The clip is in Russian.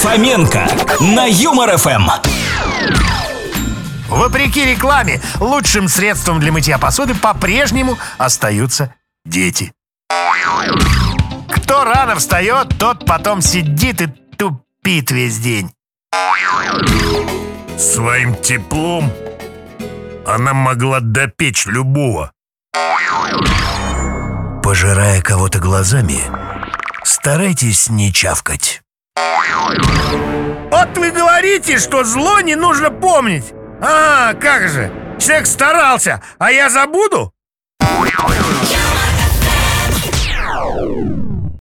Фоменко на Юмор ФМ. Вопреки рекламе, лучшим средством для мытья посуды по-прежнему остаются дети. Кто рано встает, тот потом сидит и тупит весь день. Своим теплом она могла допечь любого. Пожирая кого-то глазами, старайтесь не чавкать. Вот вы говорите, что зло не нужно помнить. А, как же, человек старался, а я забуду?